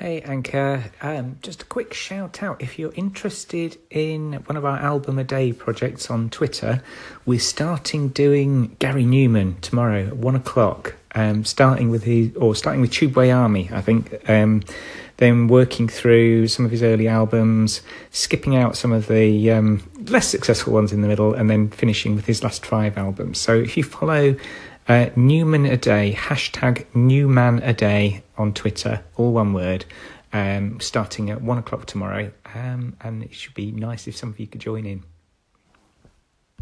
Hey Anchor, um, just a quick shout out. If you're interested in one of our album a day projects on Twitter, we're starting doing Gary Numan tomorrow at one o'clock. Um, starting with his or starting with Tubeway Army, I think. Um, then working through some of his early albums, skipping out some of the um, less successful ones in the middle, and then finishing with his last five albums. So if you follow uh, Numan a day, hashtag Numan a day on Twitter, all one word, um, starting at one o'clock tomorrow. Um, and it should be nice if some of you could join in.